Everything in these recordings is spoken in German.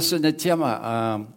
нас сегодня тема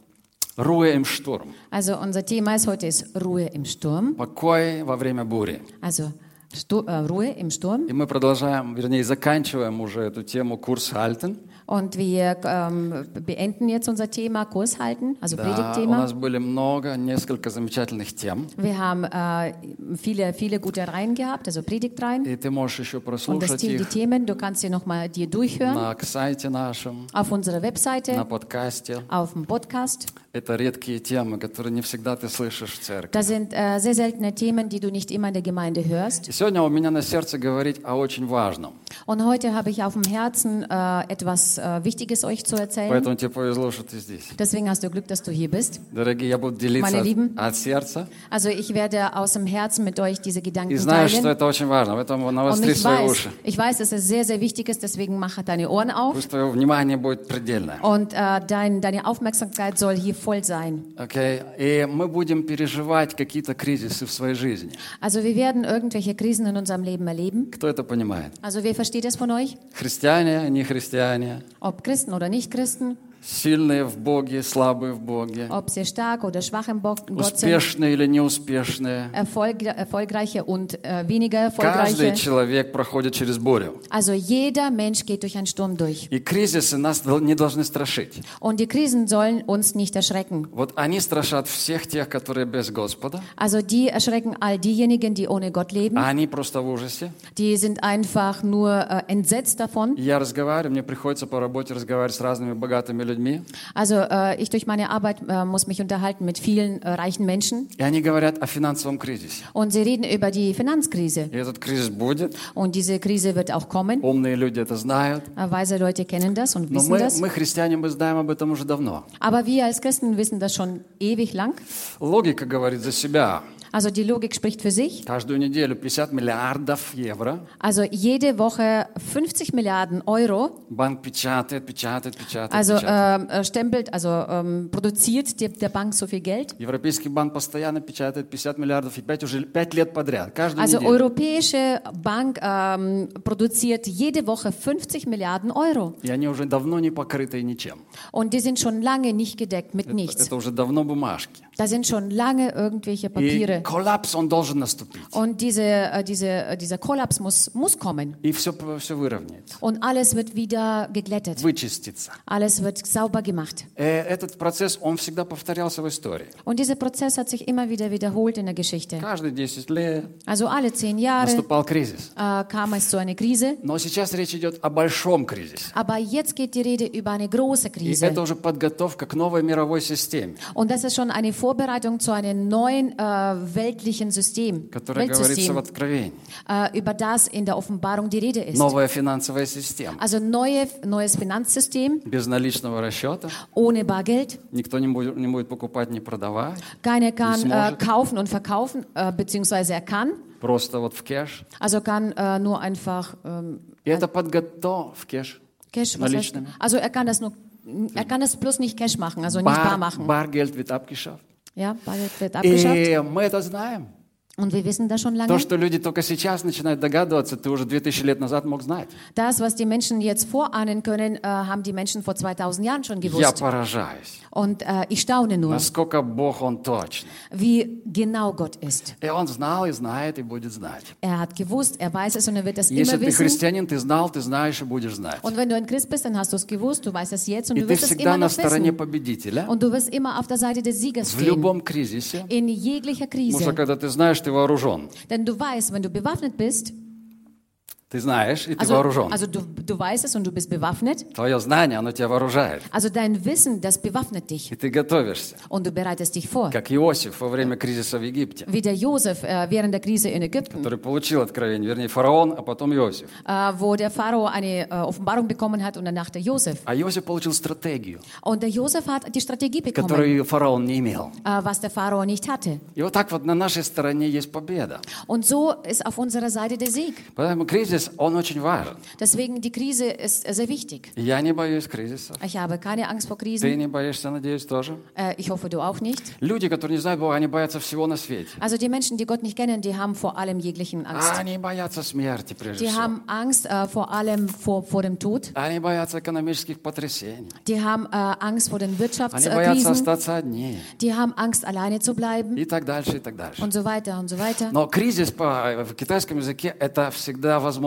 э, «Руя им штурм». Also unser Thema ist heute ist Ruhe im Sturm. Покой во время бури. Also Stu äh, Ruhe im Sturm. И мы продолжаем, вернее, заканчиваем уже эту тему курс Хальтен. Und wir ähm, beenden jetzt unser Thema Kurs halten, also Да, у Predigtthema. нас были много, несколько замечательных тем. Wir haben äh, viele, viele gute Reihen gehabt, also Predigtreihen. И ты можешь еще Und das, прослушать The- die их Themen, du kannst sie nochmal dir durchhören на сайте нашем, auf unserer на Webseite, подкасте. auf dem Podcast. Это редкие темы, которые не всегда ты слышишь в церкви. Das sind äh, sehr seltene Themen, die du nicht immer in der Gemeinde hörst. И сегодня у меня на сердце говорить о очень важном. Und heute habe ich auf dem Herzen äh, etwas äh, Wichtiges euch zu erzählen. Поэтому тебе повезло, что ты здесь. Deswegen hast du Glück, dass du hier bist. Дорогие, я буду делиться Meine Lieben. от, от сердца. Also ich werde aus dem Herzen mit euch diese И Gedanken знаю, что teilen. это очень важно, поэтому Und навостри ich свои weiß, уши. ich weiß, dass es sehr, sehr wichtig ist, deswegen mache deine Ohren auf. Пусть твое внимание будет предельное. Und äh, dein, deine Aufmerksamkeit soll hier voll sein. Окей? И мы будем переживать какие-то кризисы в своей жизни. Also wir werden irgendwelche Krisen in unserem Leben erleben. Кто это понимает? Also wer versteht das von euch? Христиане, не христиане, Ob Christen oder nicht Christen, сильные в Боге, слабые в Боге, ob sie stark oder schwach im Bo- Gott sind, успешные или неуспешные. Erfolg, erfolgreiche und äh, weniger Каждый erfolgreiche. человек проходит через бурю. Also jeder Mensch geht durch einen Sturm durch. И кризисы нас дол- не должны страшить. Und die Krisen sollen uns nicht erschrecken. Вот они страшат всех тех, которые без Господа. Also die erschrecken all diejenigen, die ohne Gott leben. А они просто в ужасе. Die sind einfach nur äh, entsetzt davon. И я разговариваю, мне приходится по работе разговаривать с разными богатыми людьми. Also äh, ich durch meine Arbeit äh, muss mich unterhalten mit vielen äh, reichen Menschen. И они говорят о финансовом кризисе. Und sie reden über die Finanzkrise. И этот кризис будет. Und diese Krise wird auch kommen. Умные люди это знают. Äh, Weise Leute kennen das und Но wissen мы, das. мы, христиане, мы знаем об этом уже давно. Aber wir als Christen wissen das schon ewig lang. Логика говорит за себя. Also die Logik spricht für sich. Каждую неделю 50 миллиардов евро. Also jede Woche 50 Milliarden Euro, Банк печатает, печатает, печатает, also печатает. ähm, äh, stempelt, also ähm, produziert die, der Bank so viel Geld. Европейский банк постоянно печатает 50 миллиардов и 5 уже 5 лет подряд. Каждую Also неделю. Europäische Bank ähm, produziert jede Woche 50 Milliarden Euro. И они уже давно не покрыты ничем. Und die sind schon lange nicht gedeckt mit nichts. Это уже давно бумажки. Da sind schon lange irgendwelche И Papiere. коллапс, он должен наступить. Und diese, äh, diese, äh, dieser Kollaps muss, muss kommen. И все, все выровняется, Und alles wird wieder geglättet. вычистится. Alles wird sauber gemacht. Э, Этот процесс, он всегда повторялся в истории. Und dieser Prozess hat sich immer wieder wiederholt in der Geschichte. Каждые 10 лет Also alle zehn Jahre наступал кризис. äh, kam es zu einer Krise. Но сейчас речь идет о большом кризисе. Aber jetzt geht die Rede über eine große И Krise. это уже подготовка к новой мировой системе, Und das ist schon eine Vorbereitung zu einem neuen äh, weltlichen System, которая говорится в Weltsystem, Откровении. äh, über das in der Offenbarung die Rede ist. Новая финансовая система. Also neue, neues Finanzsystem Без наличного расчета. ohne Bargeld. Никто не будет, не будет покупать, не продавать. Keiner kann äh, sможет. kaufen und verkaufen, äh, beziehungsweise er kann. Просто вот в кэш. Also kann äh, nur einfach ähm, И это подготовка в кэш. Cash. Was heißt, Наличными. also er kann das nur, er kann das bloß nicht Cash machen, also nicht bar Бар, machen. баргельд wird abgeschafft. Ja, wird abgeschafft. И мы это знаем. Und wir wissen das schon lange. То, что люди только сейчас начинают догадываться, ты уже 2000 лет назад мог знать. Das, was die Menschen jetzt vorahnen können, äh, haben die Menschen vor 2000 Jahren schon Я gewusst. поражаюсь. Und äh, ich staune nur, Насколько Бог, Он точно. wie genau Gott ist. И Он знал, и знает, и будет знать. Er hat gewusst, er weiß es und er wird es Если immer ты wissen. христианин, ты знал, ты знаешь и будешь знать. Und wenn du ein Christ bist, dann hast du es gewusst, du weißt es jetzt und И du ты wirst es всегда immer на noch стороне wissen. победителя Und du wirst immer auf der Seite des Siegers в stehen. любом кризисе. In jeglicher Потому что Krise. когда ты знаешь, ты вооружен. Denn du weißt, wenn du bewaffnet bist, Ты знаешь, и ты also, вооружен. also du, du weißt es und du bist bewaffnet, Твое знание, оно тебя вооружает. also dein Wissen, das bewaffnet dich И ты готовишься. und du bereitest dich vor. Как Иосиф во время кризиса в Египте, Wie der Josef äh, während der Krise in Ägypten, который получил откровение. Вернее, фараон, а потом Иосиф. äh, wo der Pharao eine äh, Offenbarung bekommen hat und danach der Josef. А Иосиф получил стратегию, Und der Josef hat die Strategie bekommen, которую фараон не имел. äh, was der Pharao nicht hatte. И вот так вот на нашей стороне есть победа. Und so ist auf unserer Seite der Sieg. Поэтому кризис Кризис, он очень важен. Deswegen die Krise ist äh, sehr wichtig. Я не боюсь кризисов. Ich habe keine Angst vor Ты Krisen. не боишься, надеюсь, тоже. Äh, ich hoffe, du auch nicht. Люди, которые не знают Бога, они боятся всего на свете. Also die Menschen, die Gott nicht kennen, die haben vor allem jeglichen Angst. А Они боятся смерти, прежде Die всего. haben Angst äh, vor allem vor, vor dem Tod. Они боятся экономических потрясений. Die haben äh, Angst vor den Они боятся Wirtschaftskrisen. остаться одни. Die haben Angst, alleine zu bleiben И так дальше, и так дальше. und so weiter und so weiter. Но кризис по, в китайском языке – это всегда возможность.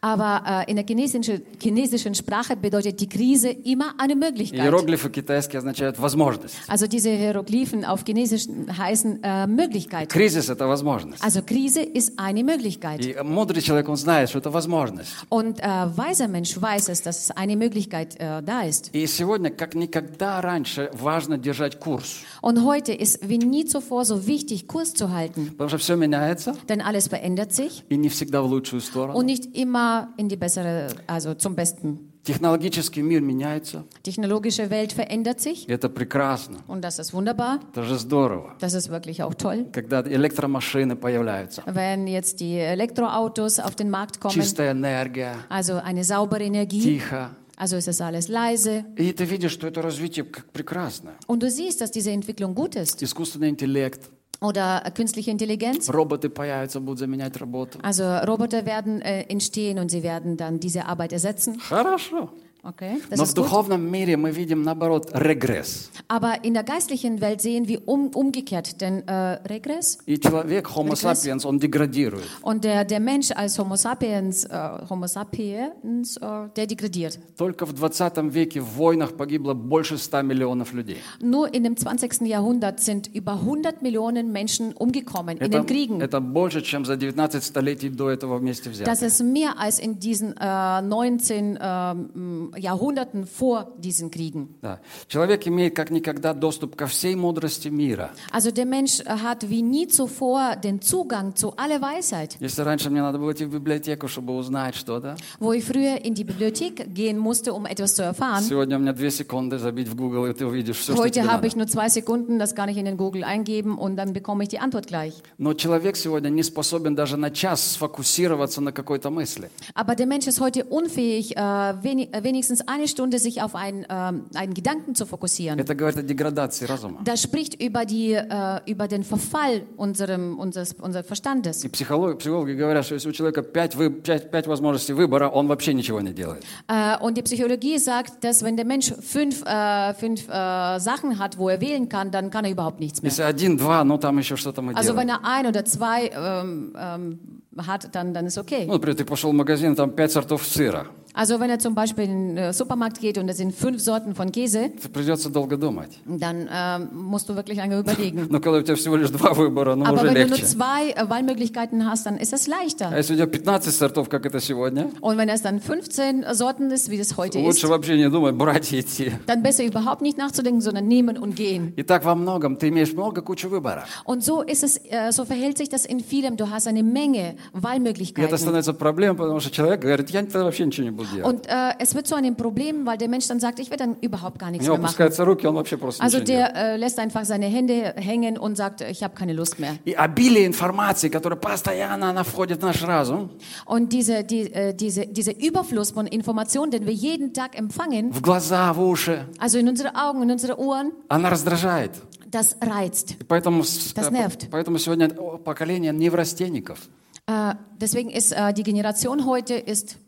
Aber äh, in der chinesischen, chinesischen Sprache bedeutet die Krise immer eine Möglichkeit. Иероглифы китайские означают возможность. Also diese Hieroglyphen auf Chinesisch heißen äh, Möglichkeit. Кризис – это возможность. Also Krise ist eine Möglichkeit. И мудрый человек, он знает, что это возможность. Und äh, weiser Mensch weiß es, dass es eine Möglichkeit äh, da ist. И сегодня, как никогда раньше, важно держать курс. Und heute ist wie nie zuvor so wichtig, Kurs zu halten. Потому что все меняется, Denn alles verändert sich и не всегда в лучшую сторону. und nicht immer in die bessere, also zum Besten. Технологический мир меняется, Technologische Welt verändert sich и это прекрасно. und das ist wunderbar. Это же здорово. Das ist wirklich auch toll. Когда электромашины появляются, Wenn jetzt die Elektroautos auf den Markt kommen, чистая энергия, also eine saubere Energie, тихо. also ist es alles leise. И ты видишь, что это развитие как прекрасно. Und du siehst, dass diese Entwicklung gut ist. Искусственный интеллект, Oder künstliche Intelligenz. роботы появятся, будут заменять работу. Also Roboter werden äh, entstehen und sie werden dann diese Arbeit ersetzen. Хорошо. Okay, das Но в ist gut. духовном мире мы видим, наоборот, регресс. Aber in der geistlichen Welt sehen wir um, umgekehrt den äh, Regress. И человек, homo Регресс. sapiens, он деградирует. Und der, der Mensch als Homo sapiens, äh, Homo sapiens äh, der degradiert. Только в 20 веке в войнах погибло больше 100 миллионов людей. Nur in dem 20. Jahrhundert sind über 100 Millionen Menschen umgekommen in Это, den Kriegen. это больше, чем за 19 столетий до этого вместе взятых. Das ist mehr als in diesen äh, 19 ähm, Jahrhunderten vor diesen Kriegen. Да. Человек имеет как никогда доступ ко всей мудрости мира. Also der Mensch äh, hat wie nie zuvor den Zugang zu aller Weisheit. Если раньше мне надо было идти в библиотеку, чтобы узнать что-то, Wo ich früher in die Bibliothek gehen musste, um etwas zu erfahren, сегодня у меня две секунды забить в Google, и ты увидишь все, что тебе heute habe надо. ich nur zwei Sekunden, das kann ich in den Google eingeben und dann bekomme ich die Antwort gleich. Но человек сегодня не способен даже на час сфокусироваться на какой-то мысли. Aber der Mensch ist heute unfähig, äh, wenig, äh, wenigstens eine Stunde sich auf einen, ähm, einen Gedanken zu fokussieren. Это говорит о деградации разума. Das spricht über, die, äh, über den Verfall unserem, unseres, unseres Verstandes. И психологи, психологи говорят, что если у человека пять, вы, пять, пять возможностей выбора, он вообще ничего не делает. Äh, und die Psychologie sagt, dass wenn der Mensch fünf, äh, fünf äh, Sachen hat, wo er wählen kann, dann kann er überhaupt nichts mehr. Если один, два, ну там еще что-то мы Also wenn делаем. er ein oder zwei ähm, ähm, hat, dann, dann ist okay. Ну, например, ты пошел в магазин, там пять сортов сыра. Also wenn er zum Beispiel in den äh, Supermarkt geht und es sind fünf Sorten von Käse, Тебе придется долго думать. dann ähm, musst du wirklich lange überlegen. Но когда у тебя всего лишь два выбора, ну Aber уже wenn du nur легче. zwei äh, Wahlmöglichkeiten hast, dann ist es А leichter. если у тебя 15 сортов, как это сегодня, Und wenn es dann 15 Sorten ist, wie es heute ist, лучше вообще не думать, брать и идти. dann besser überhaupt nicht nachzudenken, sondern nehmen und gehen. И так во многом ты имеешь много кучу выбора. Und so ist es, äh, so verhält sich das in vielem. Du hast eine Menge И это Wahlmöglichkeiten. становится проблемой, потому что человек говорит, я тогда вообще ничего не буду делать. Und äh, es wird zu einem Problem, weil der Mensch dann sagt, ich werde dann überhaupt gar У nichts него mehr machen. опускаются руки, он вообще просто Also ничего не делает. der äh, lässt einfach seine Hände hängen und sagt, ich habe keine Lust mehr. И обилие информации, которая постоянно она входит в наш разум, Und diese, die, äh, diese, dieser Überfluss von Informationen, den wir jeden Tag empfangen, в глаза, в уши, also in unsere Augen, in unsere Ohren, она раздражает. das reizt. И поэтому, с- Das э, nervt. поэтому сегодня поколение неврастенников, Äh, deswegen ist äh, die Generation heute ist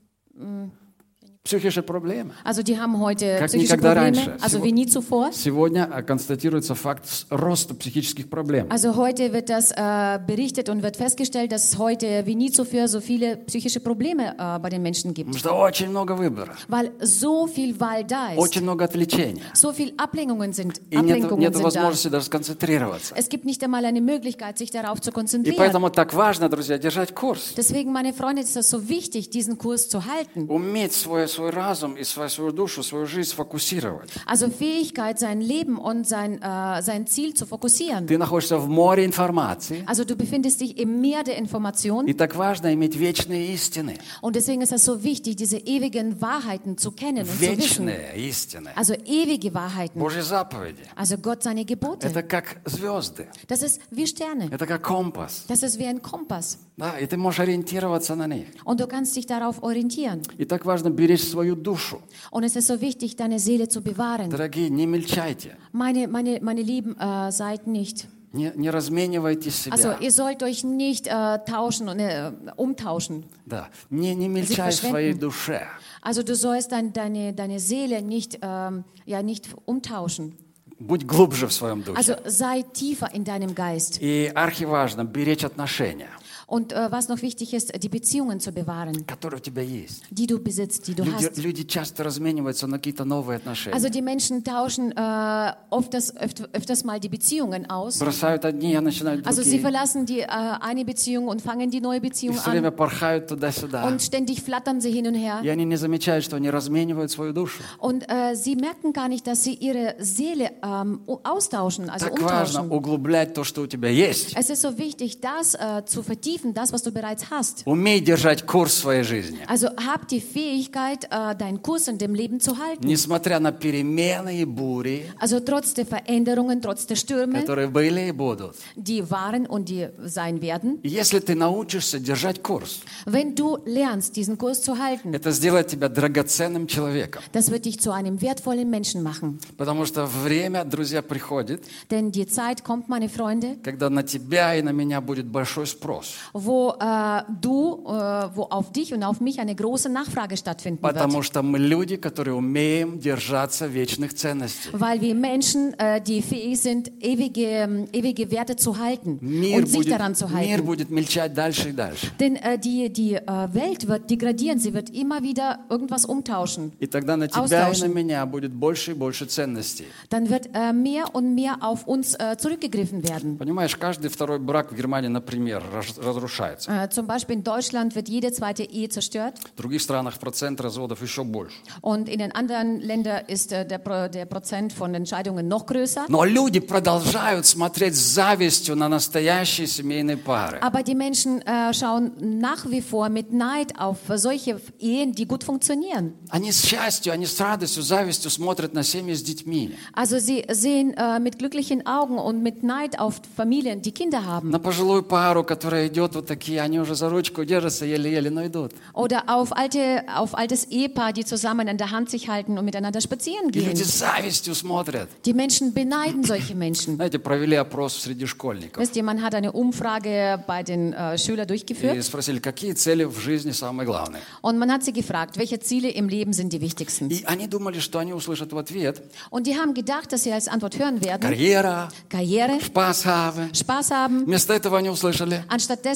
psychische проблемы. Also die haben heute Как psychische никогда Probleme, раньше. also Сего- wie nie zuvor. Сегодня э, констатируется факт с- роста психических проблем. Also heute wird das äh, berichtet und wird festgestellt, dass es heute wie nie zuvor so viele psychische Probleme äh, bei den Menschen gibt. Потому что очень много выбора, Weil so viel Wahl da ist, очень много отвлечения. so viel Ablenkungen sind, И нет, Ablenkungen нет sind da. возможности даже сконцентрироваться. Es gibt nicht einmal eine Möglichkeit, sich darauf zu И konzentrieren. поэтому так важно, друзья, держать курс. Deswegen, meine Freunde, ist es so wichtig, diesen Kurs zu halten. Уметь свое, свой разум и свою, свою душу, свою жизнь сфокусировать. Also Fähigkeit, sein Leben und sein, äh, sein Ziel zu fokussieren. Ты находишься в море информации. Also du befindest dich im Meer der Information И так важно иметь вечные истины. und deswegen ist es so wichtig, diese ewigen Wahrheiten zu kennen und zu wissen. Вечные истины. Also ewige Wahrheiten. Божьи заповеди. Also Gott seine Gebote. Это как звезды. Das ist wie Sterne. Это как компас. Das ist wie ein Kompass. Да, и ты можешь ориентироваться на них. Und du kannst dich darauf orientieren. И так важно беречь свою душу. Und es ist so wichtig, deine Seele zu bewahren. Дорогие, не мельчайте. Meine, meine, meine Lieben, äh, seid nicht. Не, не разменивайте Also себя. ihr sollt euch nicht äh, tauschen und äh, umtauschen. Да. Не, не мельчай своей душе. Also du sollst dein, deine, deine Seele nicht, ähm, ja, nicht umtauschen. Будь глубже в своем духе. Also sei tiefer in deinem Geist. И архиважно беречь отношения, Und äh, was noch wichtig ist, die Beziehungen zu bewahren, которые у тебя есть. die du besitzt, die du Люди, hast. люди часто размениваются на какие-то новые отношения. Also die Menschen tauschen äh, oft das, öft, öfters mal die Beziehungen aus. Бросают одни, а начинают Also sie другие. verlassen die äh, eine Beziehung und fangen die neue И Beziehung все время an. порхают туда-сюда. Und ständig flattern sie hin und her. И они не замечают, что они разменивают свою душу. Und äh, sie merken gar nicht, dass sie ihre Seele ähm, u- austauschen, also Так важно umtauschen. углублять то, что у тебя есть. Es ist so wichtig, das äh, zu vertiefen, das, was du bereits hast. Умей держать курс в своей жизни. Also hab die Fähigkeit, äh, deinen Kurs in dem Leben zu halten. Несмотря на перемены и бури, Also trotz der Veränderungen, trotz der Stürme, которые были и будут. die waren und die sein werden. И Если ты научишься держать курс, Wenn du lernst, diesen Kurs zu halten, это сделает тебя драгоценным человеком. das wird dich zu einem wertvollen Menschen machen. Потому что время, друзья, приходит, Denn die Zeit kommt, meine Freunde, когда на тебя и на меня будет большой спрос. wo äh, du, äh, wo auf dich und auf mich eine große Nachfrage stattfinden Потому wird. что мы люди, которые умеем держаться вечных ценностей. Weil wir Menschen, äh, die fähig sind, ewige, ähm, ewige Werte zu halten Мир und sich будет, daran zu мир halten. будет мельчать дальше и дальше. Denn äh, die, die äh, Welt wird degradieren, sie wird immer wieder irgendwas umtauschen. И тогда на тебя и на Austauschen. меня будет больше и больше ценностей. Dann wird äh, mehr und mehr auf uns äh, zurückgegriffen werden. Понимаешь, каждый второй брак в Германии, например, раз- разрушается. Äh, zum Beispiel in Deutschland wird jede zweite Ehe zerstört В других странах процент разводов еще больше. und in den anderen Ländern ist äh, der, Pro, der Prozent von Entscheidungen noch größer. Но люди продолжают смотреть с завистью на настоящие семейные пары. Aber die Menschen äh, schauen nach wie vor mit Neid auf solche Ehen, die gut funktionieren. Они с счастью, они с радостью, завистью смотрят на семьи с детьми. Also sie sehen äh, mit glücklichen Augen und mit Neid auf Familien, die Kinder haben. На пожилую пару, которая идет вот такие, они уже за ручку держатся еле-еле, но идут. Oder auf, alte, auf altes Ehepaar, die zusammen an der Hand sich halten und miteinander spazieren И люди gehen. с завистью смотрят. Die Menschen beneiden solche Menschen. Знаете, провели опрос среди школьников. Wisst ihr, man hat eine Umfrage bei den äh, Schülern И durchgeführt спросили, какие цели в жизни самые главные. und man hat sie gefragt, welche Ziele im Leben sind die wichtigsten. И они думали, что они услышат в ответ Und die haben gedacht, dass sie als Antwort hören werden, карьера, Karriere, Spaß haben. Spaß haben. Вместо этого они услышали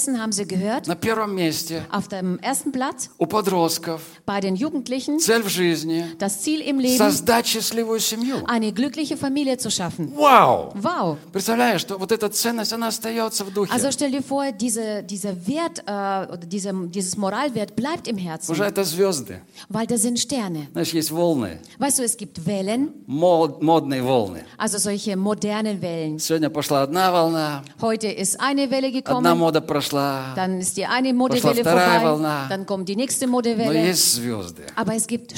Anstattdessen haben sie gehört, на первом месте auf dem ersten Platz у подростков bei den Jugendlichen цель в жизни das Ziel im Leben, создать счастливую семью. eine glückliche Familie zu schaffen. Вау! Wow! Представляешь, что вот эта ценность, она остается в духе. Also stell dir vor, diese, dieser Wert äh, oder diese, dieses Moralwert bleibt im Herzen, Уже это звезды. weil da sind Sterne. Знаешь, есть волны, Weißt du, es gibt Wellen, мод- модные волны. also solche modernen Wellen. Сегодня пошла одна волна, Heute ist eine Welle одна gekommen, мода прошла, dann ist die eine Modewelle вторая vorbei, волна. dann kommt die nächste но есть звезды. Aber es gibt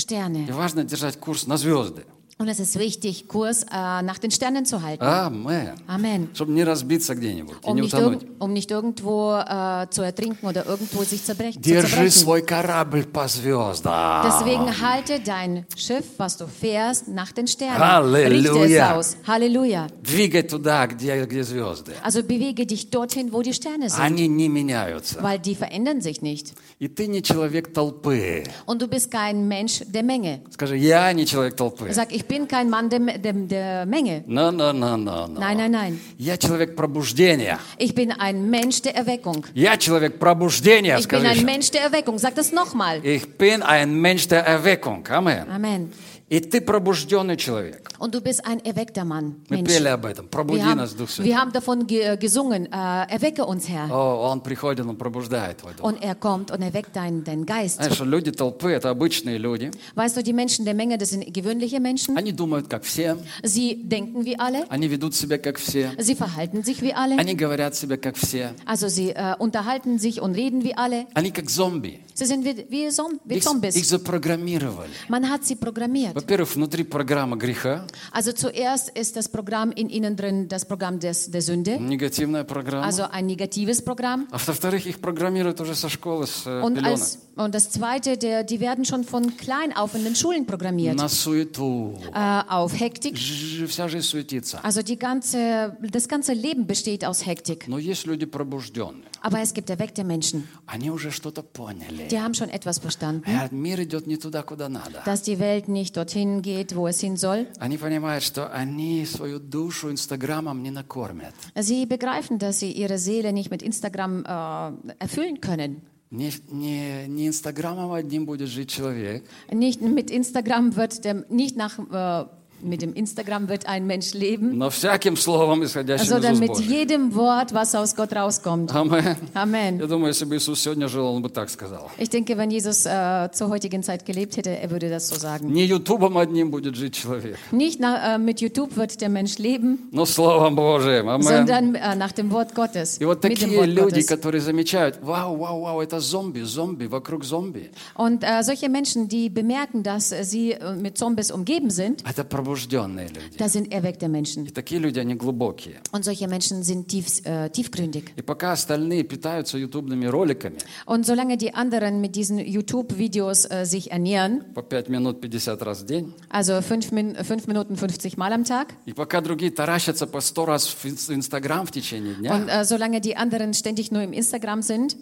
И важно держать курс на звезды. Und es ist wichtig, Kurs äh, nach den Sternen zu halten. Амен. Amen. Чтобы не разбиться где-нибудь и Um не nicht, утонуть. irg um nicht irgendwo äh, zu ertrinken oder irgendwo sich zerbrech zu Держи zerbrechen. свой корабль по звездам. Deswegen halte dein Schiff, was du fährst, nach den Sternen. Halleluja. Richte es aus. Halleluja. Двигай туда, где, где звезды. Also bewege dich dorthin, wo die Sterne sind, Они не меняются. weil die verändern sich nicht. И ты не человек толпы. Und du bist kein Mensch der Menge. Скажи, я не человек толпы. Sag, ich bin kein Mann der, der, der Menge. No, no, no, no, no. Nein, nein, nein. Я человек пробуждения. Ich bin ein Mensch der Erweckung. Я человек пробуждения, Ich bin скажи. ein еще. Mensch der Erweckung. Sag das nochmal. Ich bin ein Mensch der Erweckung. Amen. Amen. И ты пробужденный человек. Und du bist ein erweckter Mann, Мы Mensch. пели об этом. Пробуди Wir haben, нас, Дух Святой. wir haben davon ge gesungen, äh, erwecke uns, Herr. О, Он приходит, Он пробуждает твой дух. Und er kommt und erweckt deinen, deinen Geist. Знаешь, люди толпы – это обычные люди. Weißt du, die Menschen der Menge, das sind gewöhnliche Menschen. Они думают, как все. Sie denken wie alle. Они ведут себя, как все. Sie verhalten sich wie alle. Они говорят себя, как все. Also sie äh, unterhalten sich und reden wie alle. Они как зомби. Sie sind wie, wie, Zom wie Их, их Zombies. запрограммировали. Man hat sie programmiert. Во-первых, внутри программа греха, Also zuerst ist das Programm in ihnen drin, das Programm des, der Sünde. негативная программа. Also ein negatives Programm. А во-вторых, их программируют уже со школы, с э, Und, пеленок. als, und das Zweite, der, die werden schon von klein auf in den Schulen programmiert. На суету. Äh, auf Hektik. Ж- Вся жизнь суетится. Also die ganze, das ganze Leben besteht aus Hektik. Но есть люди пробужденные. Aber es gibt erweckte Menschen, Они уже что-то поняли. die haben schon etwas verstanden, Э, Мир идет не туда, куда надо. dass die Welt nicht dorthin geht, wo es hin soll. Они понимают, что они свою душу Инстаграмом не накормят. Sie begreifen, dass sie ihre Seele nicht mit Instagram äh, erfüllen können. Не, не, не Инстаграмом одним будет жить человек, Nicht mit Instagram wird der, nicht nach äh, mit dem Instagram wird ein Mensch leben, но всяким словом, исходящим sondern из mit уст Божьих. jedem Wort, was aus Gott rauskommt. Амен. Я Amen. думаю, если бы Иисус сегодня жил, он бы так сказал. Ich denke, wenn Jesus äh, zur heutigen Zeit gelebt hätte, er würde das so sagen. Не Ютубом одним будет жить человек, Nicht nach, äh, mit YouTube wird der Mensch leben, но Словом Божиим. Амен. sondern äh, nach dem Wort Gottes. И вот Mit dem такие Wort люди, Gottes. которые замечают, вау, вау, вау, это зомби, зомби, вокруг зомби. Und äh, solche Menschen, die bemerken, dass äh, sie äh, mit Zombies umgeben sind, Это пробужденные люди. das sind erweckte Menschen. И такие люди, они глубокие. Und solche Menschen sind tief, äh, tiefgründig. И пока остальные питаются ютубными роликами Und solange die anderen mit diesen YouTube-Videos äh, sich ernähren, по 5 минут 50 раз в день, also 5 Min fünf Minuten 50 Mal am Tag, и пока другие таращатся по 100 раз в Инс- Инстаграм в течение дня, und äh, solange die anderen ständig nur im Instagram sind,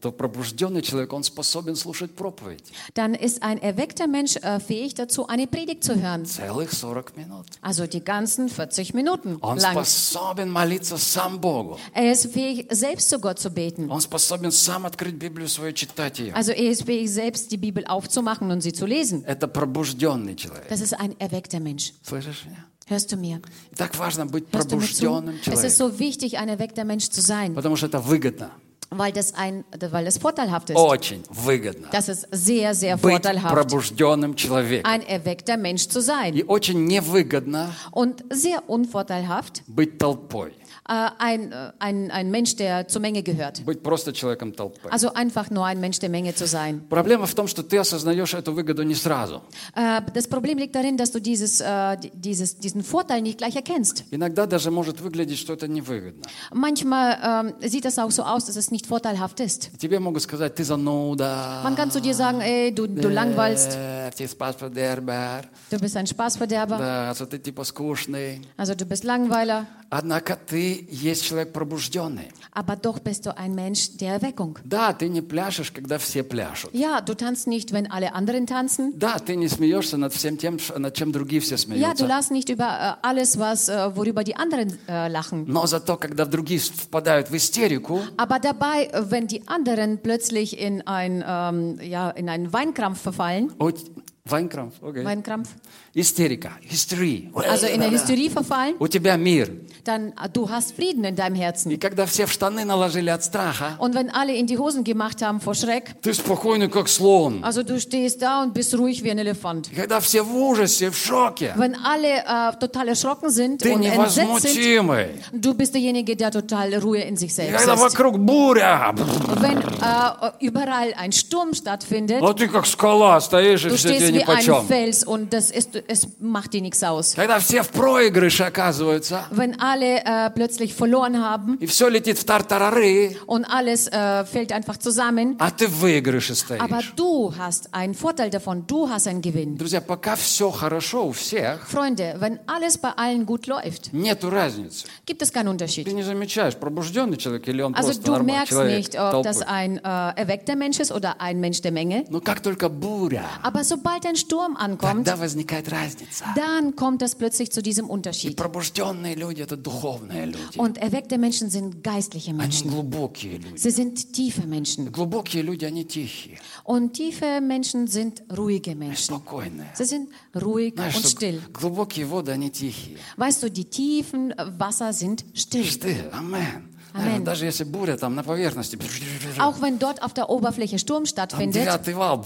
то пробужденный человек, он способен слушать проповедь dann ist ein erweckter Mensch äh, fähig dazu, eine Predigt zu hören. целых 40 минут. Also die ganzen 40 Minuten Он lang. способен молиться сам Богу. Er ist fähig, selbst zu Gott zu beten. Он способен сам открыть Библию свою, читать ее. Also er ist fähig, selbst die Bibel aufzumachen und sie zu lesen. Это пробужденный человек. Das ist ein erweckter Mensch. Слышишь меня? Hörst du mir? И так важно быть Hörst du mir zu? пробужденным Es ist человеком, so wichtig, ein erweckter Mensch zu sein, потому что это выгодно. weil das, ein, weil das vorteilhaft ist. Очень выгодно. Das ist sehr, sehr Быть vorteilhaft, пробужденным человеком. ein erweckter Mensch zu sein. И очень невыгодно Und sehr unvorteilhaft, быть толпой. äh, ein, äh, ein, ein Mensch, der zur Menge gehört. Быть просто человеком толпы. Also einfach nur ein Mensch der Menge zu sein. Проблема в том, что ты осознаешь эту выгоду не сразу. Äh, Das Problem liegt darin, dass du dieses, äh, di- dieses, diesen Vorteil nicht gleich erkennst. Иногда даже может выглядеть, что это невыгодно. Manchmal ähm, sieht es auch so aus, dass es nicht vorteilhaft ist. Тебе могут сказать, ты зануда. Man kann zu dir sagen, ey, du, du langweilst, Э, ты спасфодербер. du bist ein Spaßverderber, Да, что ты типа скучный. also du bist Langweiler, Однако ты есть человек пробужденный. aber doch bist du ein Mensch der Erweckung. Да, ты не пляшешь, когда все пляшут. Ja, du tanzt nicht, wenn alle anderen tanzen. Да, ты не смеешься над всем тем, ш- над чем другие все Ja, du смеются. lachst nicht über äh, alles, was, äh, worüber die anderen äh, lachen. Но зато, когда другие впадают в истерику, Aber dabei, äh, wenn die anderen plötzlich in, ein, ähm, ja, in einen Weinkrampf verfallen, у т- Вайнкрафт, окей. Weinkrampf, истерика, истерия. also in der Hysterie verfallen, У тебя мир. dann äh, du hast Frieden in deinem И Herzen. когда все в штаны наложили от страха, Und wenn alle in die Hosen gemacht haben vor Schreck, ты спокойный, как слон. also du stehst da und bist ruhig wie ein Elefant. И когда все в ужасе, в шоке, Wenn alle äh, total erschrocken sind ты und entsetzt sind, невозмутимый. du bist derjenige, der total Ruhe in sich И selbst когда ist. вокруг буря, Und wenn äh, überall ein Sturm stattfindet, а ты как скала стоишь, и du все тебе stehst wie ein нипочем. Fels und das ist, es macht dir nichts aus. Когда все в проигрыше оказываются, Wenn alle äh, plötzlich verloren haben и все летит в тартарары, und alles äh, fällt einfach zusammen, а ты в выигрыше aber стоишь. du hast einen Vorteil davon, du hast einen Gewinn. Друзья, пока все хорошо у всех, Freunde, wenn alles bei allen gut läuft, нету разницы. gibt es keinen Unterschied. Ты не замечаешь, пробужденный человек или он Also просто du нормальный merkst человек nicht, ob толпы. das ein äh, erweckter Mensch ist oder ein Mensch der Menge. Но как только буря, Aber sobald ein Sturm ankommt, тогда возникает разница. dann kommt es plötzlich zu diesem И Unterschied. пробужденные люди – это духовные люди. Und erweckte Menschen sind geistliche Они Menschen. глубокие люди. Sie sind tiefe Menschen. Глубокие люди, они тихие, Und tiefe Menschen sind ruhige Menschen. спокойные. Sie sind ruhig Знаешь, und что still. глубокие воды, они тихие. Weißt du, die tiefen Wasser sind still. Ты, амен. Амен. Даже если буря там на поверхности, Auch wenn dort auf der Oberfläche Sturm там stattfindet, девятый вал,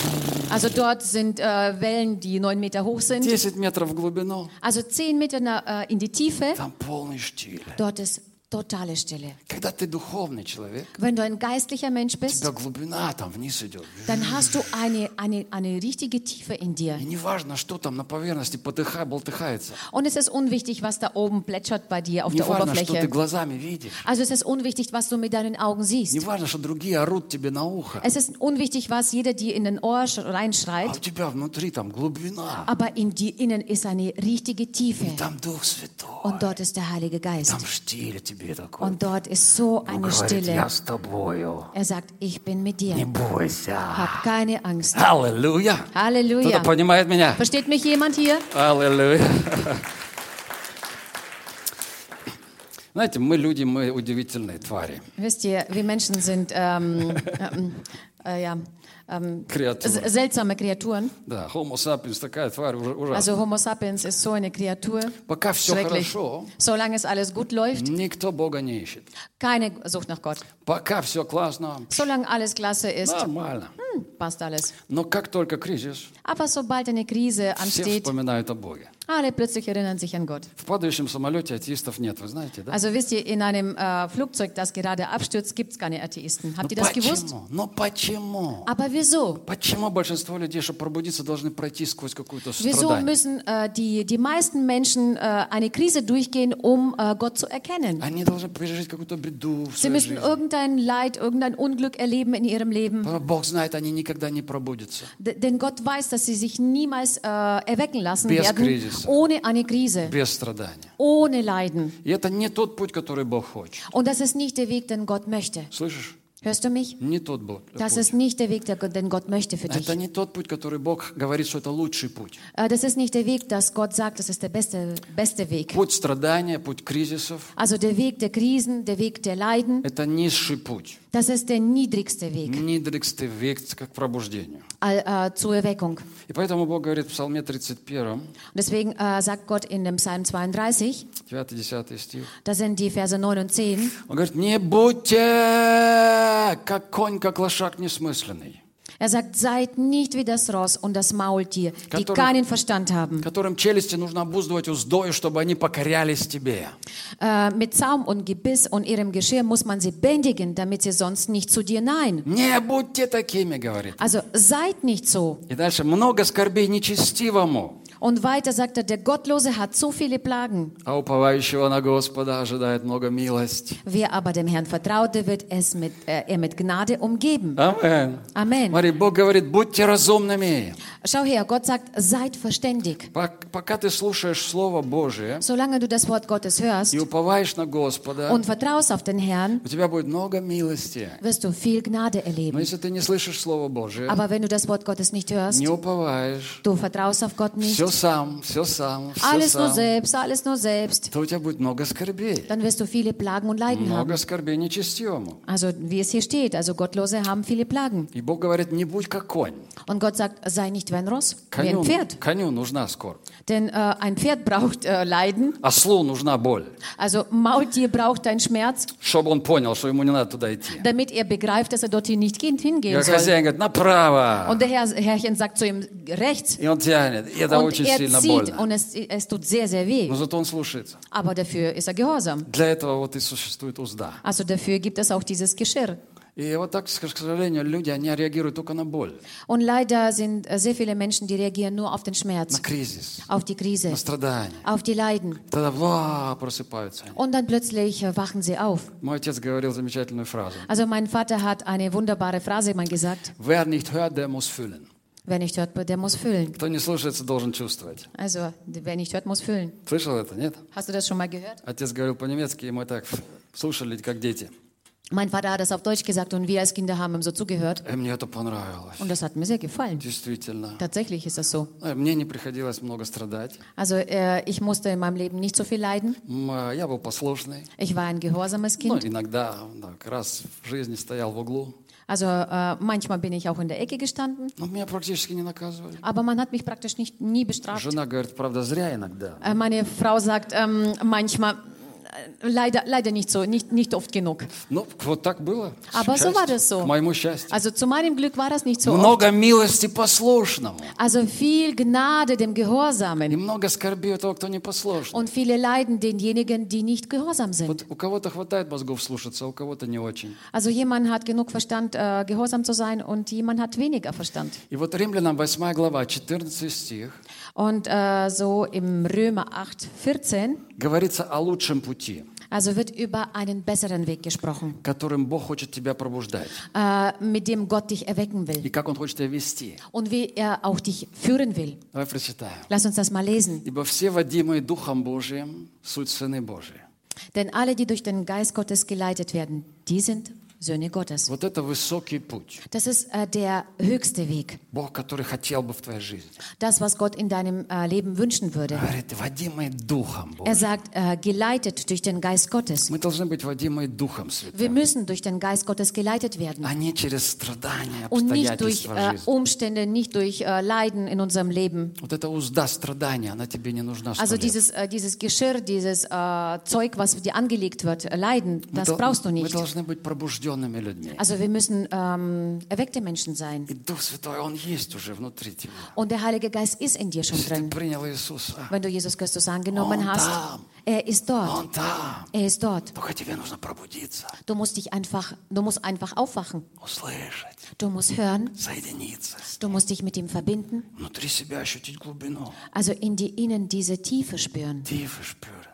also dort sind äh, Wellen, die neun Meter hoch sind, 10 метров в глубину, also zehn Meter na, äh, in die Tiefe, там полный штиль. dort ist totale Stille. Когда ты духовный человек, Wenn du ein geistlicher Mensch у bist, тебя глубина там вниз идет. dann hast du eine, eine, eine richtige Tiefe in dir. И неважно, что там на поверхности потыха, болтыхается. Und es ist unwichtig, was da oben plätschert bei dir auf der Неважно, что ты Oberfläche. глазами видишь. Also es ist unwichtig, was du mit deinen Augen siehst. Неважно, что другие орут тебе на ухо. Es ist unwichtig, was jeder dir in den Ohr sch- А у reinschreit. тебя внутри там глубина. Aber in dir innen ist eine richtige Tiefe. И там Дух Святой. Und dort ist der Heilige Geist. Там штиль тебе такой. Und dort ist so Он eine говорит, Stille. я с тобою. Er sagt, ich bin mit Не dir. бойся. Hab keine Angst. Аллилуйя. Кто-то Halleluja. понимает меня? Versteht mich jemand hier? Аллилуйя. Знаете, мы люди, мы удивительные твари. Wisst ihr, wir Menschen sind ähm, ähm, äh, ja, ähm, Kreaturen. s- seltsame Kreaturen. Да, Homo sapiens такая тварь уж- ужасная. Also Homo sapiens ist so eine Kreatur. Пока все Schrecklich. хорошо, Solange es alles gut läuft, никто Бога не ищет. keine Sucht nach Gott. Пока все классно, Solange alles klasse ist, нормально. hm, passt alles. Но как только кризис, Aber sobald eine Krise все ansteht, вспоминают о Боге. alle plötzlich erinnern sich an Gott. В падающем самолете атеистов нет, вы знаете, да? Also wisst ihr, in einem äh, Flugzeug, das gerade abstürzt, gibt es keine Atheisten. Habt ihr das gewusst? почему? Ну почему? Aber wieso? Почему большинство людей, чтобы пробудиться, должны пройти сквозь какое-то Wieso страдание? müssen äh, die, die meisten Menschen äh, eine Krise durchgehen, um äh, Gott zu erkennen? Они должны пережить какую-то беду в Sie своей müssen жизни. irgendein Leid, irgendein Unglück erleben in ihrem Leben. Потому что Бог знает, они никогда не пробудятся. D denn Gott weiß, dass sie sich niemals äh, erwecken lassen Без werden, кризиса. Ohne eine Krise, Без страдания. ohne Leiden. И это не тот путь, который Бог хочет. Und das ist nicht der Weg, den Gott möchte. Слышишь? Hörst du mich? Не тот Бог. Das ist nicht der Weg, den Gott möchte für dich. Это не тот путь, который Бог говорит, что это лучший путь. Äh, Das ist nicht der Weg, dass Gott sagt, das ist der beste, beste Weg. Путь страдания, путь кризисов Also der Weg der Krisen, der Weg der Leiden, – это низший путь. Das ist der niedrigste Weg Niedrigste Weg к пробуждению. all- äh, zur Erweckung. И поэтому Бог говорит в Псалме 31, Und deswegen äh, sagt Gott in dem Psalm 32, 9-10 стих, das sind die Verse 9 und 10, Он говорит, не будьте как конь, как лошак несмысленный, er sagt, seid nicht wie das Ross und das Maultier, die Который- keinen Verstand haben. которым челюсти нужно обуздывать уздою, чтобы они покорялись тебе. Äh, mit Zaum und Gebiss und ihrem Geschirr muss man sie bändigen, damit sie sonst nicht zu dir nein. Не будьте такими, говорит. Also seid nicht so. И дальше, много скорбей нечестивому, Und weiter sagt er, der Gottlose hat so viele Plagen. а уповающего на Господа ожидает много милости. Wer aber dem Herrn vertraute, wird es mit, äh, er mit Gnade umgeben. Амен. Amen. Смотри, Бог говорит, будьте разумными. Schau her, Gott sagt, seid verständig. Пок- Пока ты слушаешь Слово Божие Solange du das Wort Gottes hörst и уповаешь на Господа, und vertraust auf den Herrn, у тебя будет много милости. wirst du viel Gnade Но erleben. если ты не слышишь Слово Божие, Aber wenn du das Wort Gottes nicht hörst, не уповаешь, du vertraust auf Gott nicht, все сам, все сам, все alles nur сам, selbst, alles nur selbst, то у тебя будет много скорбей. dann wirst du viele Plagen und Leiden haben. Много скорбей нечестивому. Also wie es hier steht, also Gottlose haben viele Plagen. И Бог говорит, не будь как конь. Und Gott sagt, sei nicht wie ein Ross, wie ein Коню, Pferd. коню нужна скорбь. Denn äh, ein Pferd braucht äh, Leiden, Ослу нужна боль, also Maultier braucht deinen Schmerz, чтобы он понял, что ему не надо туда идти. damit er begreift, dass er dorthin nicht gehen- hingehen Как soll. хозяин говорит, направо. Und der Herr, Herrchen sagt zu ihm, rechts. И он тянет. И это Und очень er сильно zieht больно. und es, es tut sehr, sehr weh. Но зато он слушается. Aber dafür ist er gehorsam. Для этого вот и существует узда. Also dafür gibt es auch dieses Geschirr. И вот так, к сожалению, люди, они реагируют только на боль, Und leider sind äh, sehr viele Menschen, die reagieren nur auf den на Schmerz, кризис, auf die Krise, на страдания. auf die Leiden. Тогда ва, просыпаются они. Und dann plötzlich äh, wachen sie auf. Мой отец говорил замечательную фразу. Also mein Vater hat eine wunderbare Phrase mal gesagt. Wer nicht hört, der muss fühlen. Wer nicht hört, der muss füllen. Кто не слушается, должен чувствовать. Also wer nicht hört, muss füllen. Слышал это, нет? Hast du das schon mal gehört? Отец говорил по-немецки, и мы так слушали, как дети. Mein Vater hat das auf Deutsch gesagt und wir als Kinder haben ihm so zugehört. И мне это понравилось. Und das hat mir sehr gefallen. Действительно. Tatsächlich ist das so. Э, Мне не приходилось много страдать. Also äh, ich musste in meinem Leben nicht so viel leiden. М, э, Я был послушный. Ich war ein gehorsames Ну, Kind. иногда да, как раз в жизни стоял в углу. Also äh, manchmal bin ich auch in der Ecke gestanden. Но меня практически не наказывали. Aber man hat mich praktisch nicht, nie bestraft. Жена говорит, правда, зря иногда. Äh, meine Frau sagt ähm, manchmal, äh, leider, leider nicht so, nicht, nicht oft genug. Ну, вот так было. К Aber so war счастью, das so. К моему счастью. Also zu meinem Glück war das nicht so oft. Много милости послушному. Also viel Gnade dem И Gehorsamen много скорби у того, кто не послушен. und viele Leiden denjenigen, die nicht gehorsam sind. Вот у кого-то хватает мозгов слушаться, а у кого-то не очень. Also jemand hat genug Verstand, äh, gehorsam zu sein und jemand hat weniger Verstand. И вот Римлянам 8 глава, 14 стих, Und äh, so im Römer 8, 14, говорится о лучшем пути, also wird über einen besseren Weg gesprochen, которым Бог хочет тебя пробуждать. äh, mit dem Gott dich erwecken И will как Он хочет тебя вести. und wie er auch dich führen will. Давай прочитаем. Lass uns das mal lesen. «Ибо все, водимые Духом Божиим, суть сыны Божии». Denn alle, die durch den Geist Gottes geleitet werden, die sind Söhne Gottes. Вот это высокий путь. Das ist äh, der höchste Weg. Бог, который хотел бы в твоей жизни. Das, was Gott in deinem äh, Leben wünschen würde. Говорит, водимые Духом Er Божиим. sagt, äh, geleitet durch den Geist Gottes. Мы должны быть водимые Духом Wir Святым, müssen durch den Geist Gottes geleitet werden. а не через страдания, Und nicht durch обстоятельства äh, жизни. Umstände, nicht durch äh, Leiden in unserem Leben. Вот эта узда страдания, она тебе не нужна. сто Also лет. dieses, äh, dieses Geschirr, dieses äh, Zeug, was dir angelegt wird, äh, Leiden, Мы das дол- brauchst du Мы nicht. должны быть пробужденными людьми. Also wir müssen ähm, erweckte Menschen sein. И Дух Святой, Он есть уже внутри тебя. Und der Heilige Geist ist in dir schon Если ты drin. принял Иисуса, Wenn du Jesus Christus angenommen Он hast, там. er ist dort. Он там. Er ist dort. Только тебе нужно пробудиться, Du musst dich einfach, du musst einfach aufwachen. услышать, Du musst hören. соединиться, с- Du musst dich mit ihm verbinden. внутри себя ощутить глубину, Also in dir innen diese Tiefe spüren. тифы шпюрен.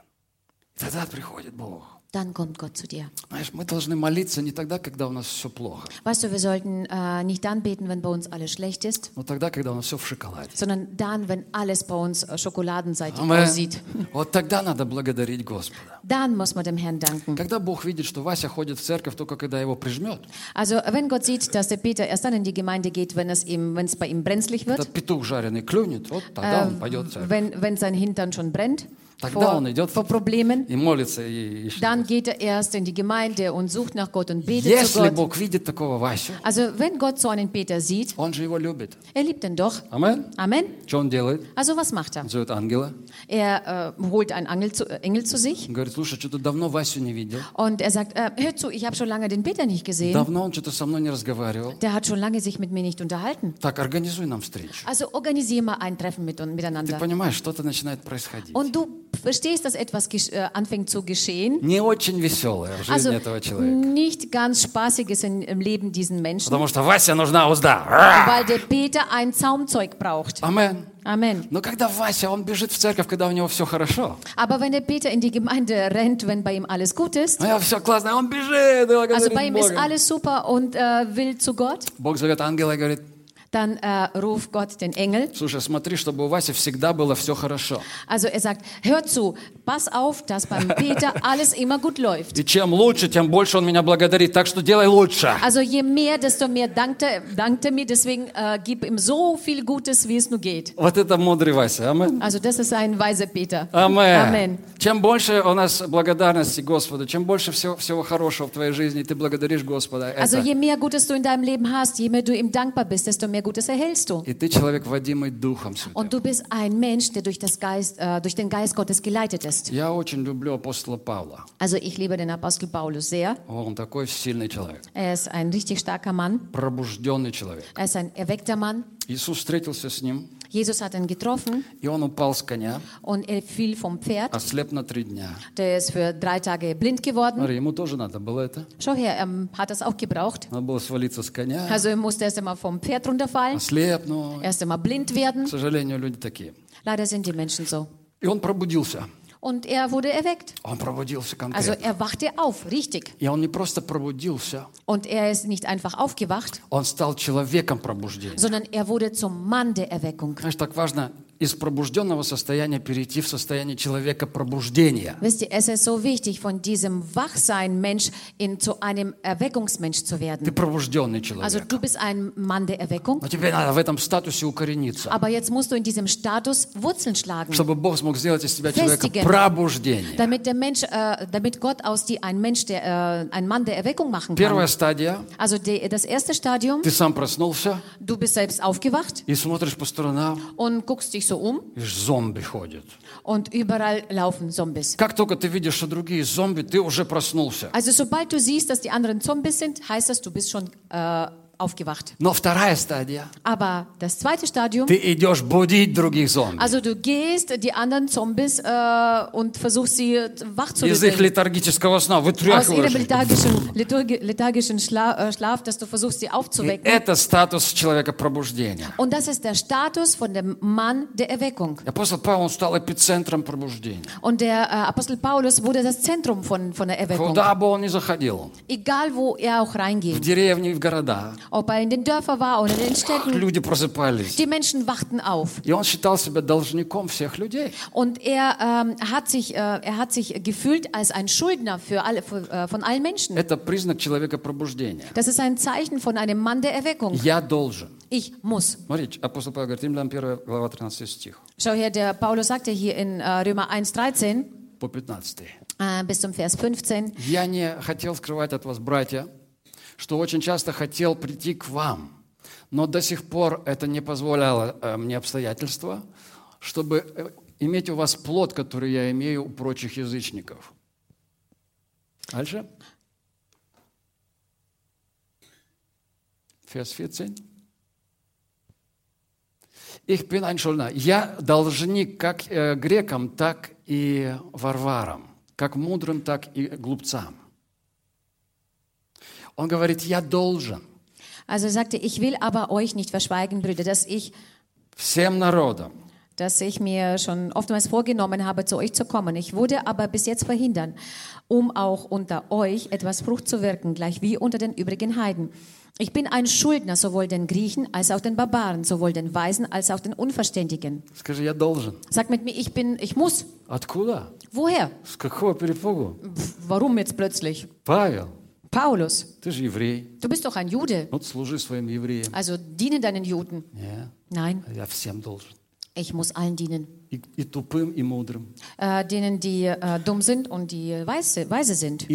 И тогда приходит Бог. Dann kommt Gott zu dir. Знаешь, мы должны молиться не тогда, когда у нас все плохо, Weißt du, wir sollten äh, nicht dann beten, wenn bei uns alles schlecht ist, но тогда, когда у нас все в шоколаде. sondern dann, wenn alles bei uns äh, schokoladenseitig Амен. aussieht. Вот тогда надо благодарить Господа. Dann muss man dem Herrn danken. Когда Бог видит, что Вася ходит в церковь только когда его прижмет, Also wenn Gott sieht, dass der Peter erst dann in die Gemeinde geht, wenn es, ihm, wenn es bei ihm brenzlig когда wird, петух жареный клюнет, вот тогда он пойдет в церковь. wenn, wenn sein Hintern schon brennt Тогда vor, он идет vor Problemen, и молится, и ищет. dann geht er erst in die Gemeinde und sucht nach Gott und betet zu Если Gott. Бог видит такого Васю, Also wenn Gott so einen Peter sieht, он же его любит. er liebt ihn doch. Амен. Amen. Что он делает? Also was macht er? Он зовет ангела. Er äh, holt einen Engel zu, äh, Engel zu sich Он говорит, слушай, что-то давно Васю не видел. und er sagt, äh, hör zu, ich habe schon lange den Peter nicht gesehen. Давно он что-то со мной не разговаривал. Der hat schon lange sich mit mir nicht unterhalten. Так, организуй нам встречу. Also organisiere mal ein Treffen mit, Ты miteinander. понимаешь, что-то начинает происходить. Und du verstehst, dass etwas gesch- äh, anfängt zu geschehen. Не очень веселое в жизни Also этого человека. nicht ganz Spaßiges in, im Leben diesen Menschen, Потому что Вася нужна узда. weil der Peter ein Zaumzeug braucht. Амен. Amen. Но когда Вася, он бежит в церковь, когда у него все хорошо. Aber wenn der Peter in die Gemeinde rennt, wenn bei ihm alles gut ist, Ну, все классно, он бежит, и also bei благодарит ihm ist Бога. alles super und äh, will zu Gott, Бог зовет ангела и говорит, dann äh, ruft Gott den Engel. слушай, смотри, чтобы у Васи всегда было все хорошо. Also er sagt, hör zu, pass auf, dass beim Peter alles immer gut läuft. И чем лучше, тем больше он меня благодарит. Так что делай лучше. Also je mehr, desto mehr dankt er, dankt er mir, deswegen äh, gib ihm so viel Gutes, wie es nur geht. Вот это мудрый Вася. Амен. Also das ist ein weiser Peter. Амен. Amen. Чем больше у нас благодарности Господу, чем больше всего, всего хорошего в твоей жизни, ты благодаришь Господа, Also это- je mehr Gutes du in deinem Leben hast, je mehr du ihm dankbar bist, desto mehr Gutes erhältst du. и ты человек, водимый Духом Святым. Und du bist ein Mensch, der durch, das Geist, äh, durch den Geist Gottes geleitet ist. Я очень люблю апостола Павла. Also ich liebe den Apostel Paulus sehr. Он такой сильный человек, Er ist ein richtig starker Mann. пробужденный человек. Er ist ein erweckter Mann. Иисус встретился с ним, Jesus hat ihn getroffen и он упал с коня, und er fiel vom Pferd. ослеп на три дня. Der ist für drei Tage blind geworden. Смотри, ему тоже надо было это. Schau her, er hat das auch gebraucht. Надо было свалиться с коня, Also er musste erst einmal vom Pferd runterfallen, ослепнуть. erst einmal blind werden. К сожалению, люди такие. Leider sind die Menschen so. И он пробудился. Und er wurde erweckt. Он пробудился Also конкретно. er wachte auf, richtig. И он не просто пробудился, Und er ist nicht einfach aufgewacht, он стал человеком пробуждения. sondern er wurde zum Mann der Erweckung. Знаешь, так важно из пробужденного состояния перейти в состояние человека пробуждения. Wisst ihr, es ist so wichtig, von diesem Wachsein-Mensch in, zu einem Erweckungsmensch zu Ты werden. пробужденный Also человек. du bist ein Mann der Erweckung, Но тебе надо в этом статусе укорениться, aber jetzt musst du in diesem Status Wurzeln schlagen, чтобы Бог смог сделать из тебя человека Festigen. пробуждения. damit der Mensch, äh, damit Gott aus dir ein Mensch, der, äh, ein Mann der Erweckung machen Первая kann. стадия. Also die, das erste Stadium, Ты сам проснулся du bist selbst aufgewacht и смотришь по сторонам, und guckst dich so um зомби ходят. und überall laufen Zombies. Как только ты видишь, что другие зомби, ты уже проснулся. Also sobald du siehst, dass die anderen Zombies sind, heißt das, du bist schon äh, aufgewacht. Но вторая стадия. Aber das zweite Stadium, Ты идешь будить других зомби. also du gehst die anderen Zombies äh, und versuchst sie wach zu Из их rütteln. летаргического сна Aus ihrem вытряхиваешь. их. lethargischen, lethargi- lethargischen Schla äh, Schlaf, dass du versuchst, sie И aufzuwecken. это статус человека пробуждения. Und das ist der Status von dem Mann der Erweckung. Апостол Павел он стал эпицентром пробуждения. Und der äh, Apostel Paulus wurde das Zentrum von, von der Erweckung. Куда бы он ни заходил, Egal, wo er auch в reingeht. деревни и в города, Ob er in den Dörfern war oder in den Städten. люди просыпались. Die Menschen wachten auf. И он считал себя должником всех людей. Und er, ähm, hat sich, äh, er hat sich gefühlt als ein Schuldner für alle, für, äh, von allen Menschen. Это признак человека пробуждения. Das ist ein Zeichen von einem Mann der Erweckung. Я должен. Ich muss. Смотрите, апостол Павел говорит, Римлян 1 глава 13 стих Schau her, der Paulus sagte hier in äh, Römer 1,13 по 15. äh, bis zum Vers 15. Я не хотел скрывать от вас, братья, что очень часто хотел прийти к вам, но до сих пор это не позволяло э, мне обстоятельства, чтобы э, иметь у вас плод, который я имею у прочих язычников. Дальше. Vers 14. Ich bin ein Schuldner. Я должник как э, грекам, так и варварам, как мудрым, так и глупцам. Он говорит, я должен Also er sagte, ich will aber euch nicht verschweigen, Brüder, dass ich, всем народам, dass ich mir schon oftmals vorgenommen habe, zu euch zu kommen. Ich wurde aber bis jetzt verhindern, um auch unter euch etwas Frucht zu wirken, gleich wie unter den übrigen Heiden. Ich bin ein Schuldner sowohl den Griechen als auch den Barbaren, sowohl den Weisen als auch den Unverständigen. скажи, я должен. Sag mit mir, ich bin, ich muss. Откуда? Woher? С какого перепугу? Pff, Warum jetzt plötzlich? Павел, Paulus, du bist doch ein Jude. Also diene deinen Juden. Nein. Ich muss allen dienen. Äh, denen, die äh, dumm sind und die weise, weise sind.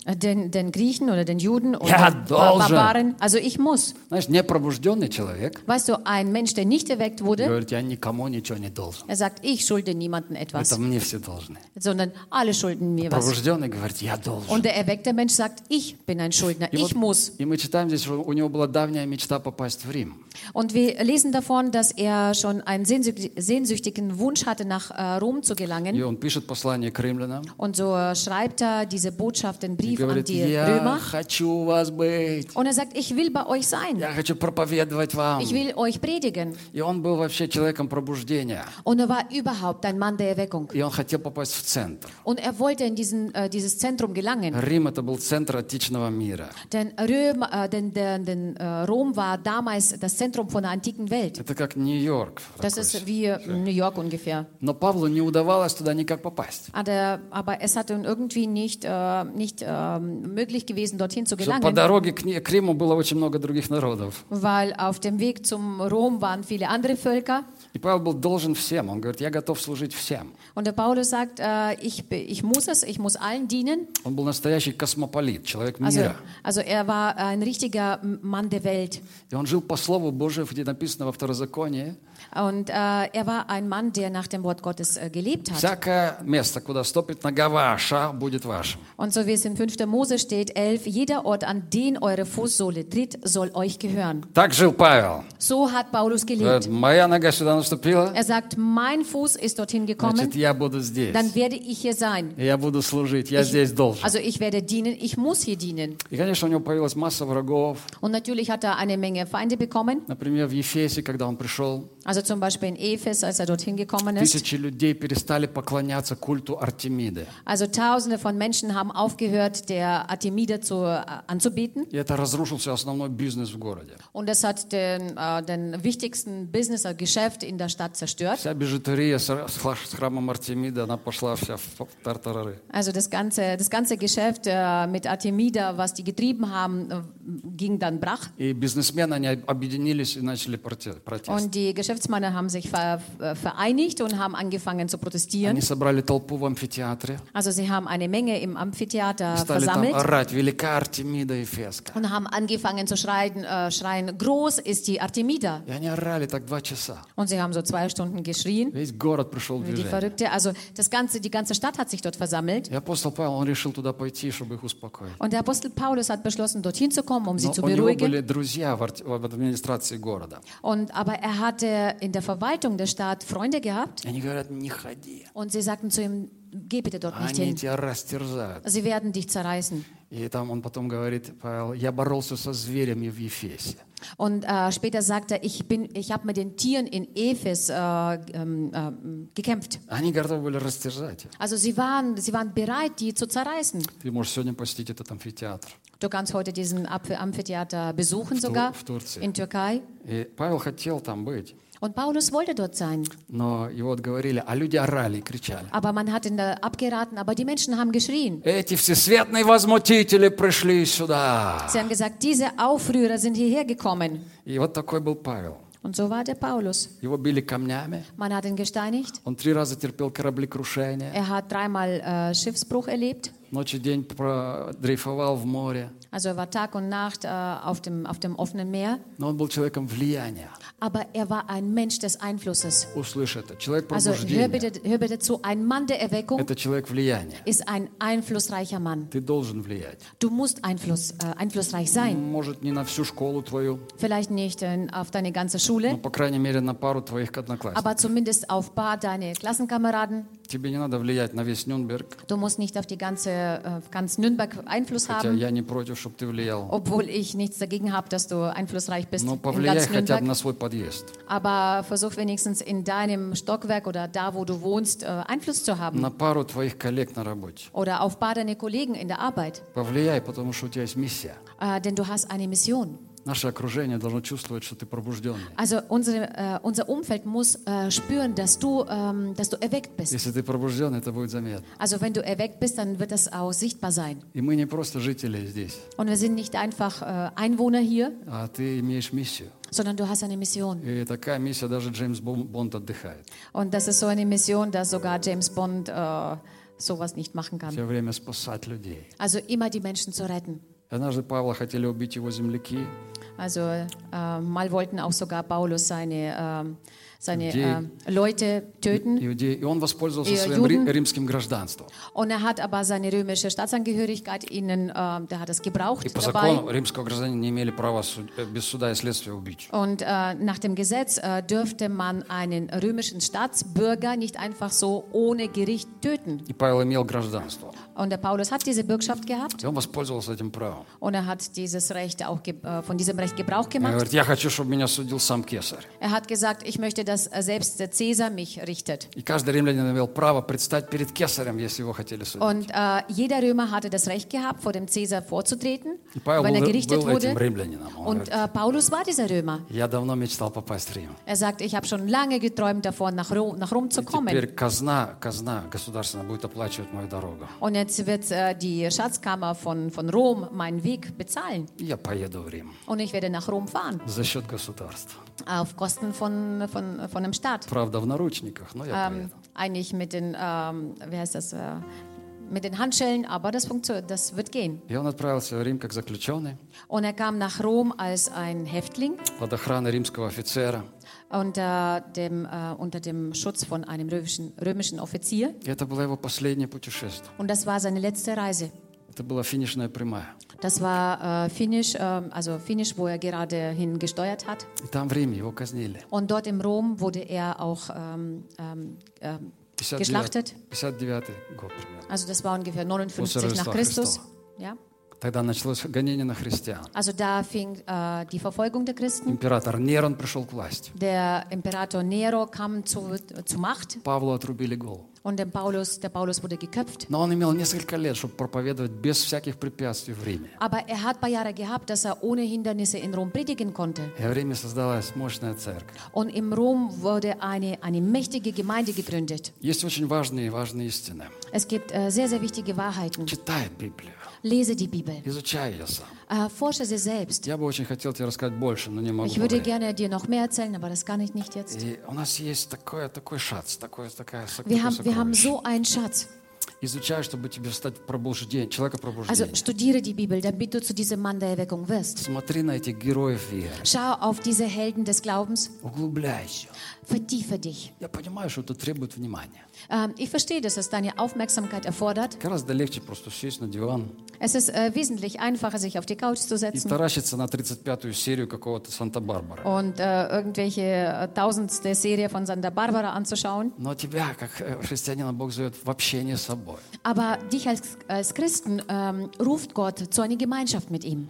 И евреям, и варварам. Äh, Den, den Griechen oder den Juden oder Ja, den Bar- должен. Barbaren. Also ich muss. Знаешь, непробужденный человек Weißt du, ein Mensch, der nicht erweckt wurde, говорит, я никому ничего не должен. er sagt, ich schulde niemandem etwas, Это мне все должны. sondern alle schulden mir was. Пробужденный говорит, я должен. Und der erweckte Mensch sagt, ich bin ein Schuldner, И, ich вот- muss. и мы читаем здесь, что у него была давняя мечта попасть в Рим. Und wir lesen davon, dass er schon einen sehnsüchtig- sehnsüchtigen Wunsch hatte, nach äh, Rom zu И gelangen. он пишет послание к римлянам. Und so äh, schreibt er diese Botschaft, den И Brief an говорит, die я Römer. хочу у вас быть. Und er sagt, ich will bei euch sein. Я хочу проповедовать вам. Ich will euch predigen. И он был вообще человеком пробуждения. Und er war überhaupt ein Mann der Erweckung. И он хотел попасть в центр. Und er wollte in diesen, äh, dieses Zentrum gelangen. Рим это был центр античного мира. Denn, Röm, äh, denn, denn, denn äh, Rom war damals das Zentrum von der antiken Welt. Это как Нью-Йорк. Das такой. ist wie äh, New York ungefähr. Но Павлу не удавалось туда никак попасть. Aber, aber es hat ihm irgendwie nicht, äh, nicht äh, möglich gewesen, dorthin zu Что по gelangen, дороге к, Ни- к Риму было очень много других народов. weil auf dem Weg zum Rom waren viele andere Völker. И Павел был должен всем. Он говорит, я готов служить всем. Und der Paulus sagt, äh, ich, be- ich muss es, ich muss allen dienen. Он был настоящий космополит, человек Also, мира. also er war ein richtiger Mann der Welt. И он жил по Слову Божию, где написано во Второзаконии. Und äh, er war ein Mann, der nach dem Wort Gottes äh, gelebt hat. Всякое место, куда стопит нога ваша, будет вашим. Und so wie es im 5. Mose steht, 11, jeder Ort, an den eure Fußsohle tritt, soll euch gehören. Так жил Павел. So hat Paulus gelebt. Говорит, Моя нога сюда наступила, Er sagt, mein Fuß ist dorthin значит, gekommen, я буду здесь. dann werde ich hier sein. Я буду служить, я Ich- здесь должен. Also ich werde dienen, ich muss hier dienen. И, конечно, у него появилась масса врагов. Und natürlich hat er eine Menge Feinde bekommen. Например, в Ефесе, когда он пришел, Also zum Beispiel in Ephes, Ephesus, als er dorthin gekommen ist. Тысячи людей перестали поклоняться культу Артемиды. Also Tausende von Menschen haben aufgehört, der Artemide zu, äh, anzubeten. И это разрушился основной бизнес в городе. Und das hat den, äh, den wichtigsten Business, äh, Geschäft in der Stadt zerstört. Вся бижутерия с с хла- с храмом Артемиды, она пошла вся в тартарары. Also das ganze, das ganze Geschäft äh, mit Artemida, was die getrieben haben, äh, ging dann brach. И бизнесмены, они объединились и начали проте- протест. Und die Geschäftsmänner haben sich ver, äh, vereinigt und haben angefangen zu protestieren. Они собрали толпу в амфитеатре, Also sie haben eine Menge im Amphitheater стали там versammelt орать «Велика Артемида Ефеска». und haben angefangen zu schreien, äh, schreien, groß ist die Artemida. И они орали так два часа. Und sie haben so zwei Stunden geschrien, Весь город пришел в wie die движение. Verrückte. Also das ganze, die ganze Stadt hat sich dort versammelt. И апостол Павел, он решил туда пойти, чтобы их успокоить. Und der Apostel Paulus hat beschlossen, dorthin zu kommen, um sie Но zu у него beruhigen. были друзья в, арт- в администрации города. Und, aber er hatte in der Verwaltung der Stadt Freunde gehabt И они говорят, не ходи, und sie sagten zu ihm, geh bitte dort nicht они hin. тебя растерзают. Sie werden dich zerreißen. И там он потом говорит, Павел, я боролся со зверями в Ефесе. Und äh, später sagt er, ich, bin, ich habe mit den Tieren in Ephes äh, ähm, äh, gekämpft. Они готовы были растерзать. Also sie waren, sie waren bereit, die zu zerreißen. Ты можешь сегодня посетить этот амфитеатр. Du kannst heute diesen Amphi- Amphitheater besuchen sogar в Турции. in Türkei. И Павел хотел там быть, Und Paulus wollte dort sein. но его отговорили, а люди орали и кричали. Aber man hat ihn da abgeraten, aber die Menschen haben geschrien. Эти всесветные возмутители пришли сюда. Sie haben gesagt, diese Aufrührer sind hierher gekommen. И вот такой был Павел. Und so war der Paulus. Его били камнями, Man hat ihn gesteinigt. он три раза терпел кораблекрушение, Er hat dreimal äh, Schiffsbruch erlebt. ночь и день про- дрейфовал в море. Also er war Tag und Nacht äh, auf, dem, auf dem offenen Meer. Но он был человеком влияния. Aber er war ein Mensch des Einflusses. Услышь это. Человек Also hör пробуждения bitte, hör bitte zu, ein Mann der Erweckung – это человек влияния. ist ein einflussreicher Mann. Ты должен влиять. Du musst Einfluss, äh, einflussreich sein. Может, не на всю школу твою, Vielleicht nicht äh, auf deine ganze но, Schule, по крайней мере, на пару твоих одноклассников. aber zumindest auf paar deine Klassenkameraden. Тебе не надо влиять на весь Нюрнберг, Du musst nicht auf die ganze, äh, ganz Nürnberg Einfluss хотя haben, я не против, чтобы ты влиял. obwohl ich nichts dagegen habe, dass du einflussreich bist Но in повлияй ganz хотя бы Nürnberg. на свой подъезд, Aber versuch wenigstens in deinem Stockwerk oder da, wo du wohnst, äh, Einfluss zu haben. на пару твоих коллег на работе. Oder auf paar deine Kollegen in der Arbeit. Повлияй, потому что у тебя есть миссия. Äh, denn du hast eine Mission. Наше окружение должно чувствовать, что ты пробужденный. Also unsere, äh, unser Umfeld muss äh, spüren, dass du, ähm, dass du erweckt bist. Если ты пробужденный, это будет заметно. Also wenn du erweckt bist, dann wird das auch sichtbar sein. И мы не просто жители здесь, Und wir sind nicht einfach äh, Einwohner hier, а ты имеешь миссию. sondern du hast eine Mission. И такая миссия даже Джеймс Бон- Бонд отдыхает. Und das ist so eine Mission, dass sogar James Bond äh, sowas nicht machen kann. Все время спасать людей. Also immer die Menschen zu retten. Однажды Павла хотели убить его земляки, Also äh, mal wollten auch sogar Paulus seine, ähm, seine Die- äh, Leute töten. иудеи, и он воспользовался И своим ри- Juden. римским гражданством. Und er hat aber seine römische Staatsangehörigkeit ihnen, äh, der hat das gebraucht И по dabei. закону римского гражданина не имели права суд- э, без суда и следствия убить. Und äh, nach dem Gesetz äh, dürfte man einen römischen Staatsbürger nicht einfach so ohne Gericht töten. И Павел имел гражданство. Und der Paulus hat diese Bürgschaft gehabt И он воспользовался этим правом. und er hat dieses Recht auch ge- äh, von diesem Recht Gebrauch Он gemacht. говорит, я хочу, чтобы меня судил сам Кесарь. Er hat gesagt, ich möchte, dass äh, selbst der Cäsar mich richtet. И каждый римлянин имел право предстать перед Кесарем, если его хотели судить. Und äh, jeder Römer hatte das Recht gehabt, vor dem Cäsar vorzutreten, И Павел wenn er был, gerichtet был этим wurde. римлянином. Он Und говорит, äh, Paulus war dieser Römer. я давно мечтал попасть в Рим. Er sagt, ich habe schon lange geträumt davon, nach Rom, nach Rom zu И kommen. теперь казна, казна государственная будет оплачивать мою дорогу. Und jetzt wird äh, die Schatzkammer von, von Rom meinen Weg bezahlen. И я поеду в Рим Und ich werde nach Rom fahren, за счет государства. auf Kosten von, von, von einem Staat. Правда, в наручниках, но я Ähm, поеду. eigentlich mit den, ähm, wie heißt das, äh, mit den Handschellen, aber das, funktioniert, das wird gehen. И он отправился в Рим как заключенный Und er kam nach Rom als ein Häftling под охраной римского офицера. unter dem, äh, unter dem Schutz von einem römischen, römischen Offizier. И это было его последнее путешествие. Und das war seine letzte Reise. Это была финишная прямая. Das war äh, Finish, ähm, also Finish, wo er gerade hin gesteuert hat. Там в Риме его казнили. Und dort im Rom wurde er auch ähm, ähm, ähm, 59 geschlachtet. 59 год примерно. Also das war ungefähr 59 После nach Christus. Христова. Ja. Тогда началось гонение на христиан. Also da fing äh, die Verfolgung der Christen. Император Нерон пришел к власти. Der Imperator Nero kam zu, zu Macht Павлу отрубили голову. und dem Paulus, der Paulus wurde geköpft. Но он имел несколько лет, чтобы проповедовать без всяких препятствий в Риме. Aber er hat ein paar Jahre gehabt, dass er ohne Hindernisse in Rom predigen konnte. И в Риме создалась мощная церковь. Und im Rom wurde eine, eine mächtige Gemeinde gegründet. Есть очень важные важные истины. Es gibt äh, sehr, sehr wichtige Wahrheiten. Читай Библию, Lese die Bibel. изучай ее сам. Forsche sie selbst. Я бы очень хотел тебе рассказать больше, но не могу. Ich würde по времени. gerne dir noch mehr erzählen, aber das kann ich nicht jetzt. И у нас есть такое, такой шац, такое, такая, Wir такое haben, wir haben сокровище. so einen Schatz. Изучай, чтобы тебе стать пробуждение, человека Also пробуждения. studiere die Bibel, damit du zu diesem Mann der Erweckung wirst. Смотри на этих героев веры. Schau auf diese Helden des Glaubens, Углубляйся. vertiefe dich. Я понимаю, что это требует внимания. Ähm, ich verstehe, dass es deine Aufmerksamkeit erfordert. Гораздо легче просто сесть на диван Es ist äh, wesentlich einfacher, sich auf die Couch zu и setzen таращиться на 35-ю серию какого-то Санта-Барбара. und äh, irgendwelche äh, tausendste Serie von Santa Barbara anzuschauen. Но тебя, как э, христианина, Бог зовет в общение с собой. Aber dich als, als Christen ähm, ruft Gott zu einer Gemeinschaft mit ihm.